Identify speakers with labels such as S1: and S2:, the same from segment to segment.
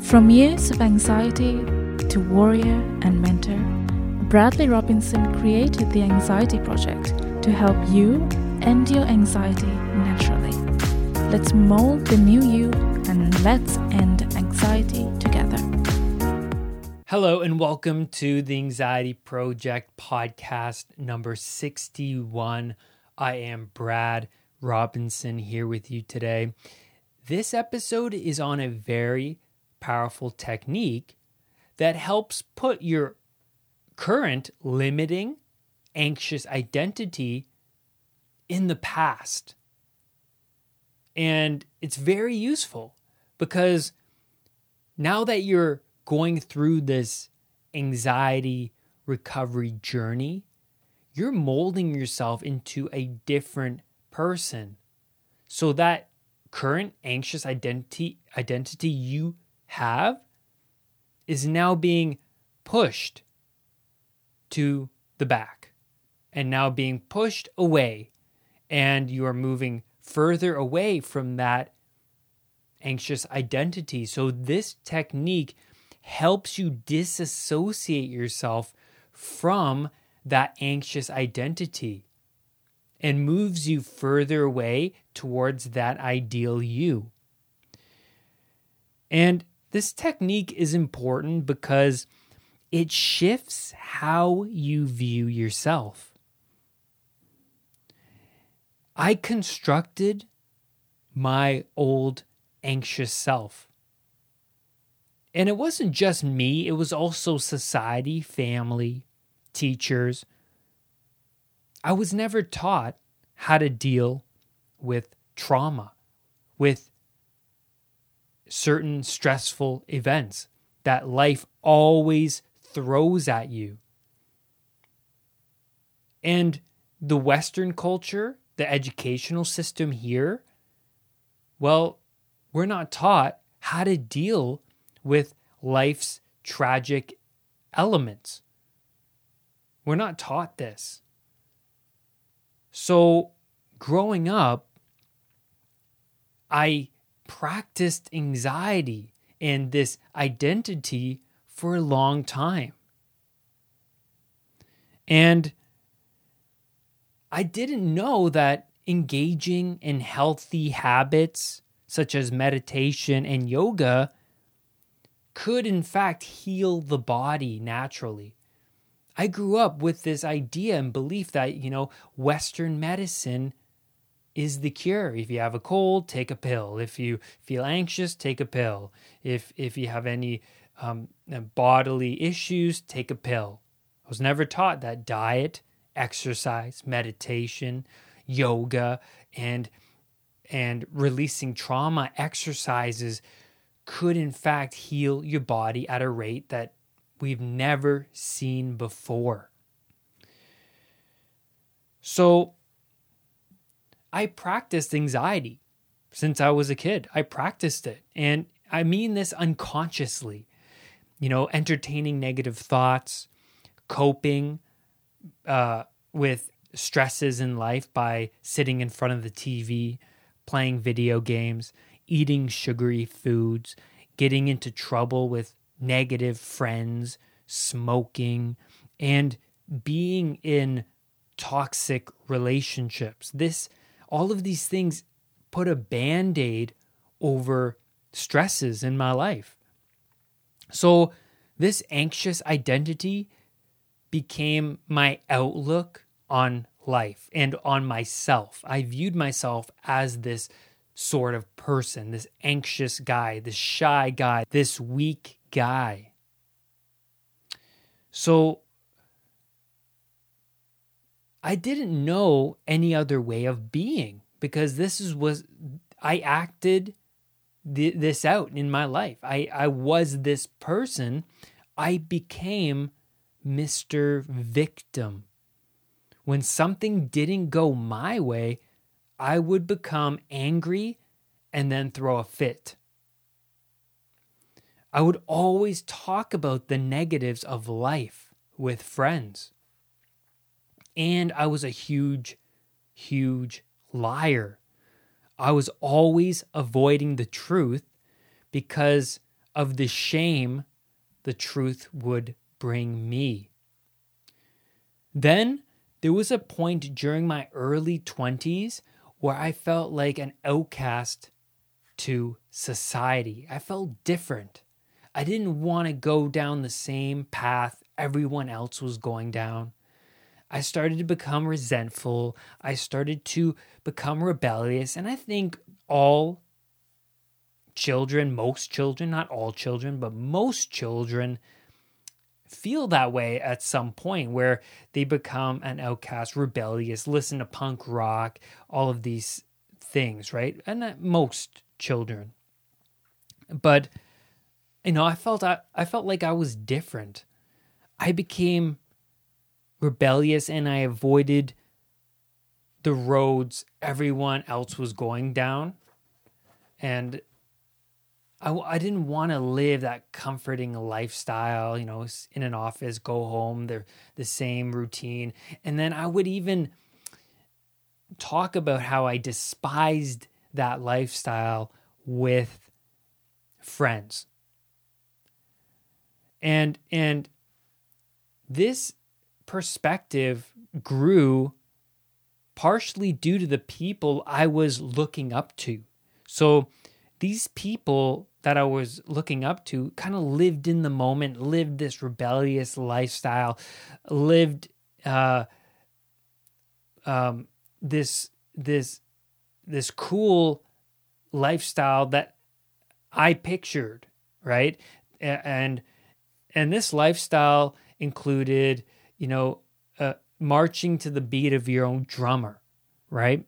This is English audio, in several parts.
S1: From years of anxiety to warrior and mentor, Bradley Robinson created the Anxiety Project to help you end your anxiety naturally. Let's mold the new you and let's end anxiety together.
S2: Hello, and welcome to the Anxiety Project podcast number 61. I am Brad Robinson here with you today. This episode is on a very powerful technique that helps put your current limiting, anxious identity in the past. And it's very useful because now that you're going through this anxiety recovery journey, you're molding yourself into a different person. So that current anxious identity identity you have is now being pushed to the back and now being pushed away and you are moving further away from that anxious identity. So, this technique helps you disassociate yourself from that anxious identity and moves you further away towards that ideal you. And this technique is important because it shifts how you view yourself. I constructed my old anxious self. And it wasn't just me, it was also society, family, teachers. I was never taught how to deal with trauma, with certain stressful events that life always throws at you. And the Western culture the educational system here, well, we're not taught how to deal with life's tragic elements. We're not taught this. So, growing up, I practiced anxiety and this identity for a long time. And I didn't know that engaging in healthy habits such as meditation and yoga could, in fact, heal the body naturally. I grew up with this idea and belief that, you know, Western medicine is the cure. If you have a cold, take a pill. If you feel anxious, take a pill. If if you have any um, bodily issues, take a pill. I was never taught that diet exercise, meditation, yoga, and and releasing trauma exercises could in fact heal your body at a rate that we've never seen before. So I practiced anxiety since I was a kid. I practiced it. And I mean this unconsciously. You know, entertaining negative thoughts, coping, uh, with stresses in life by sitting in front of the TV, playing video games, eating sugary foods, getting into trouble with negative friends, smoking, and being in toxic relationships. This all of these things put a band-aid over stresses in my life. So this anxious identity became my outlook on life and on myself. I viewed myself as this sort of person, this anxious guy, this shy guy, this weak guy. So I didn't know any other way of being because this is was I acted th- this out in my life. I I was this person. I became Mr. Victim. When something didn't go my way, I would become angry and then throw a fit. I would always talk about the negatives of life with friends. And I was a huge, huge liar. I was always avoiding the truth because of the shame the truth would bring me. Then there was a point during my early 20s where I felt like an outcast to society. I felt different. I didn't want to go down the same path everyone else was going down. I started to become resentful. I started to become rebellious. And I think all children, most children, not all children, but most children feel that way at some point where they become an outcast, rebellious, listen to punk rock, all of these things, right? And uh, most children. But you know, I felt I, I felt like I was different. I became rebellious and I avoided the roads everyone else was going down. And I, I didn't want to live that comforting lifestyle, you know, in an office, go home, the the same routine. And then I would even talk about how I despised that lifestyle with friends. And and this perspective grew partially due to the people I was looking up to. So these people that I was looking up to kind of lived in the moment, lived this rebellious lifestyle, lived uh, um, this this this cool lifestyle that I pictured, right? And and this lifestyle included, you know, uh, marching to the beat of your own drummer, right?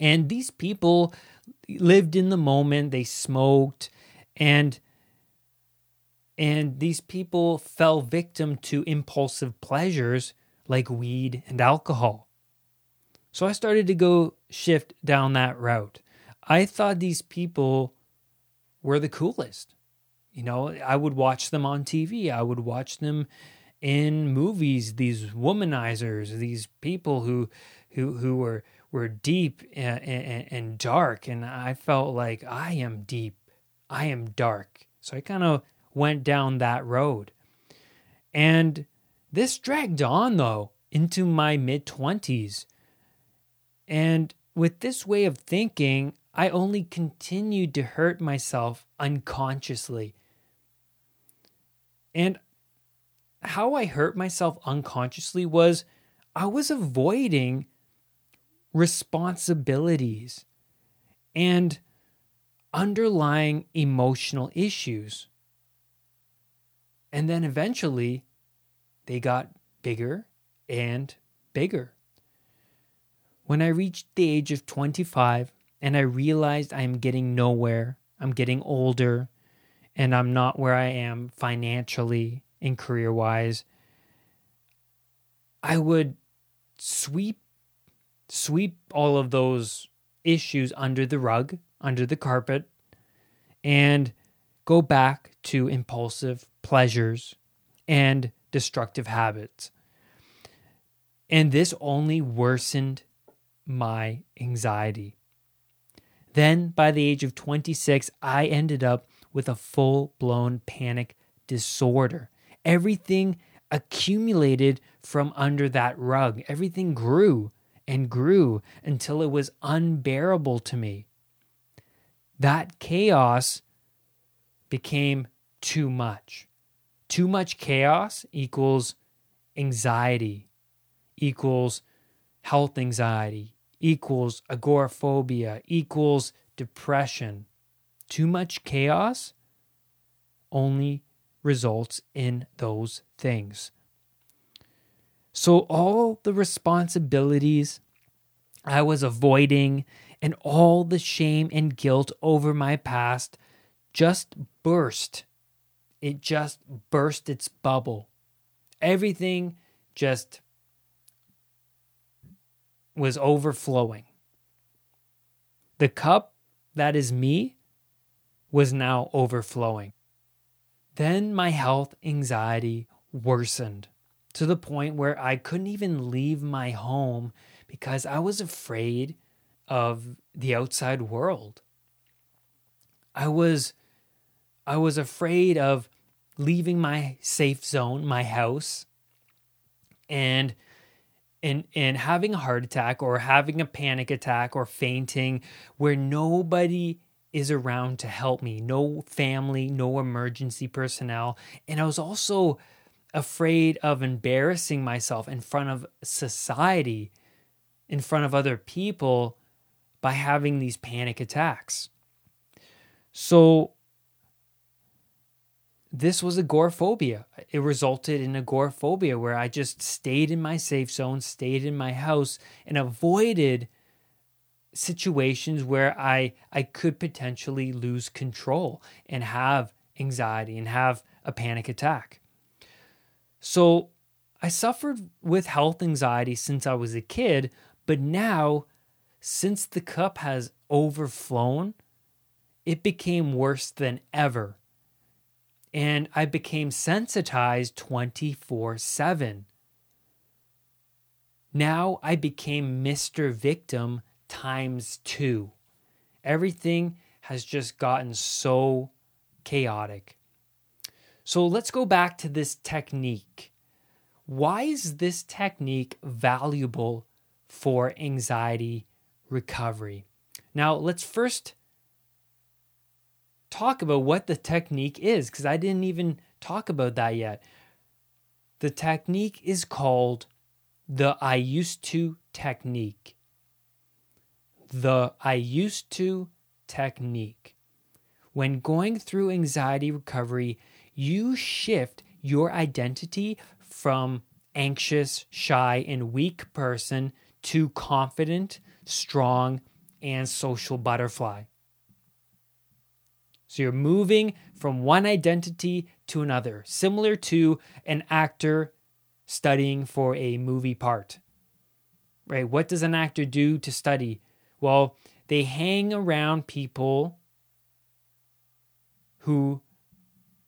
S2: And these people lived in the moment, they smoked and and these people fell victim to impulsive pleasures like weed and alcohol. So I started to go shift down that route. I thought these people were the coolest. You know, I would watch them on TV. I would watch them in movies. These womanizers, these people who, who, who were were deep and, and, and dark, and I felt like I am deep. I am dark. So I kind of went down that road, and this dragged on though into my mid twenties, and with this way of thinking, I only continued to hurt myself unconsciously. And how I hurt myself unconsciously was I was avoiding responsibilities and underlying emotional issues. And then eventually they got bigger and bigger. When I reached the age of 25 and I realized I am getting nowhere, I'm getting older, and I'm not where I am financially and career wise, I would sweep sweep all of those issues under the rug, under the carpet, and go back to impulsive pleasures and destructive habits. And this only worsened my anxiety. Then, by the age of 26, I ended up with a full blown panic disorder. Everything accumulated from under that rug, everything grew and grew until it was unbearable to me. That chaos became too much. Too much chaos equals anxiety, equals health anxiety, equals agoraphobia, equals depression. Too much chaos only results in those things. So, all the responsibilities I was avoiding and all the shame and guilt over my past just burst. It just burst its bubble. Everything just was overflowing. The cup that is me was now overflowing. Then my health anxiety worsened to the point where I couldn't even leave my home because I was afraid of the outside world. I was I was afraid of leaving my safe zone, my house, and and and having a heart attack or having a panic attack or fainting where nobody is around to help me, no family, no emergency personnel, and I was also afraid of embarrassing myself in front of society, in front of other people by having these panic attacks. So this was agoraphobia. It resulted in agoraphobia where I just stayed in my safe zone, stayed in my house, and avoided situations where I I could potentially lose control and have anxiety and have a panic attack. So I suffered with health anxiety since I was a kid, but now since the cup has overflown, it became worse than ever and I became sensitized 24 7. Now I became Mr. Victim times two. Everything has just gotten so chaotic. So let's go back to this technique. Why is this technique valuable for anxiety recovery? Now, let's first talk about what the technique is because I didn't even talk about that yet. The technique is called the I used to technique. The I used to technique. When going through anxiety recovery, you shift your identity from anxious, shy, and weak person to confident, strong, and social butterfly. So you're moving from one identity to another, similar to an actor studying for a movie part. Right? What does an actor do to study? Well, they hang around people who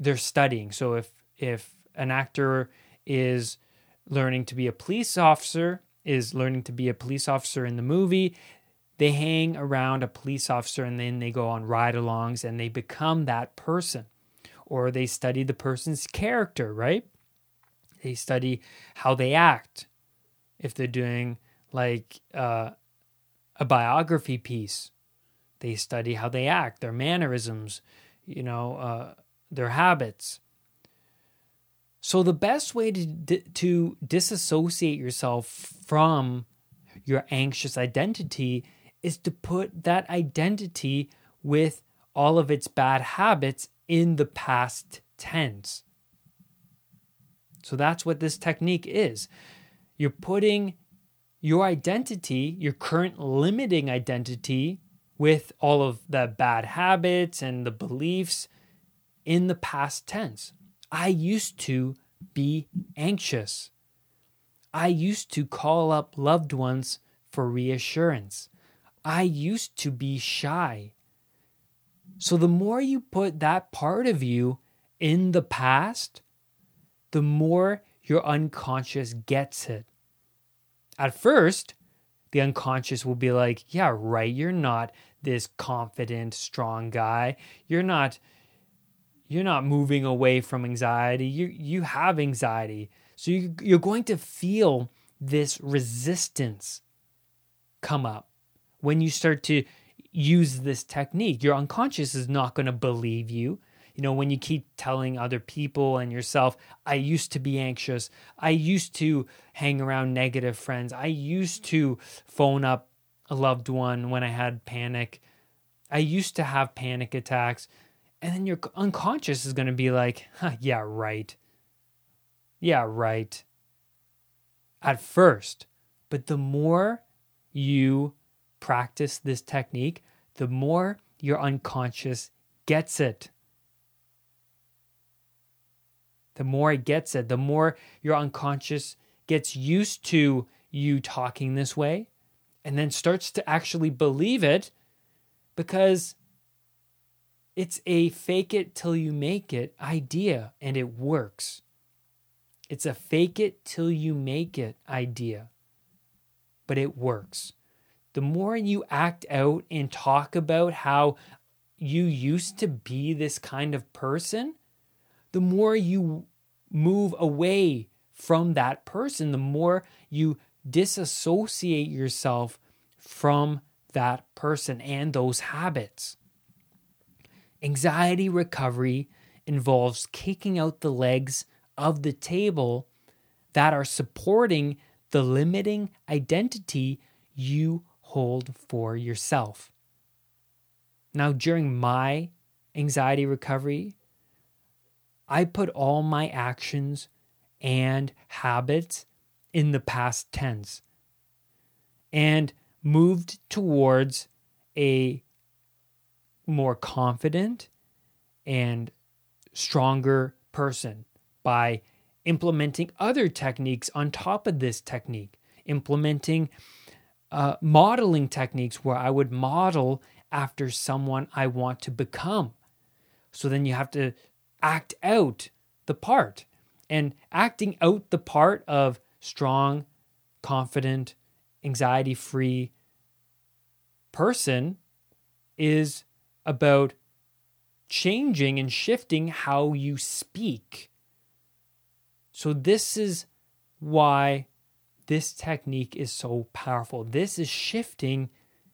S2: they're studying. So if if an actor is learning to be a police officer, is learning to be a police officer in the movie, they hang around a police officer and then they go on ride alongs and they become that person. Or they study the person's character, right? They study how they act. If they're doing like uh, a biography piece, they study how they act, their mannerisms, you know, uh, their habits. So the best way to to disassociate yourself from your anxious identity is to put that identity with all of its bad habits in the past tense. So that's what this technique is. You're putting your identity, your current limiting identity, with all of the bad habits and the beliefs in the past tense. I used to be anxious. I used to call up loved ones for reassurance. I used to be shy. So the more you put that part of you in the past, the more your unconscious gets it. At first, the unconscious will be like, yeah, right, you're not this confident, strong guy. You're not you're not moving away from anxiety. You you have anxiety. So you, you're going to feel this resistance come up when you start to use this technique. Your unconscious is not going to believe you. You know, when you keep telling other people and yourself, I used to be anxious. I used to hang around negative friends. I used to phone up a loved one when I had panic. I used to have panic attacks. And then your unconscious is going to be like, huh, yeah, right. Yeah, right. At first. But the more you practice this technique, the more your unconscious gets it. The more it gets it, the more your unconscious gets used to you talking this way and then starts to actually believe it because it's a fake it till you make it idea and it works. It's a fake it till you make it idea, but it works the more you act out and talk about how you used to be this kind of person, the more you move away from that person, the more you disassociate yourself from that person and those habits. Anxiety recovery involves kicking out the legs of the table that are supporting the limiting identity you hold for yourself. Now, during my anxiety recovery, I put all my actions and habits in the past tense and moved towards a more confident and stronger person by implementing other techniques on top of this technique, implementing uh, modeling techniques where I would model after someone I want to become. So then you have to act out the part. And acting out the part of strong, confident, anxiety free person is about changing and shifting how you speak. So, this is why this technique is so powerful. This is shifting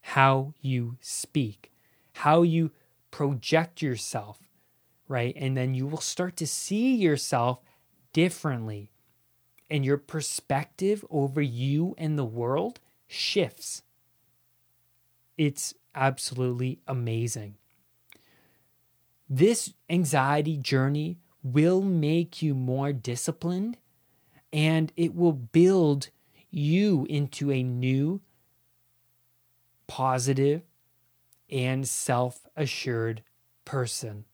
S2: how you speak, how you project yourself, right? And then you will start to see yourself differently. And your perspective over you and the world shifts. It's absolutely amazing. This anxiety journey will make you more disciplined and it will build you into a new, positive, and self assured person.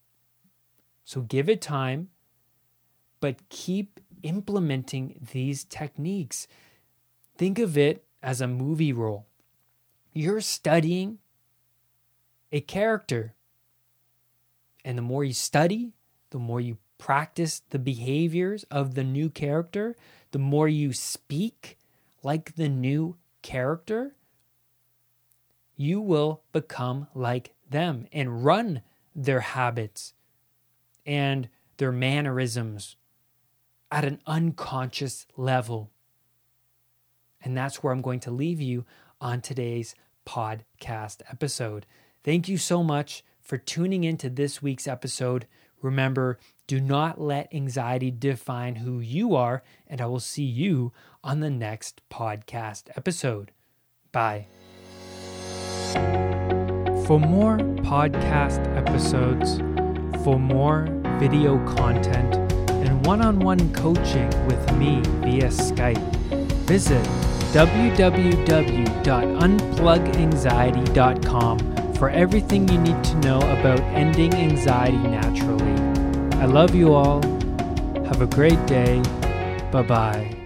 S2: So give it time, but keep implementing these techniques. Think of it as a movie role. You're studying a character. And the more you study, the more you practice the behaviors of the new character, the more you speak like the new character, you will become like them and run their habits and their mannerisms at an unconscious level. And that's where I'm going to leave you on today's podcast episode. Thank you so much for tuning into this week's episode. Remember, do not let anxiety define who you are, and I will see you on the next podcast episode. Bye. For more podcast episodes, for more video content, and one on one coaching with me via Skype, visit www.unpluganxiety.com for everything you need to know about ending anxiety naturally. I love you all. Have a great day. Bye bye.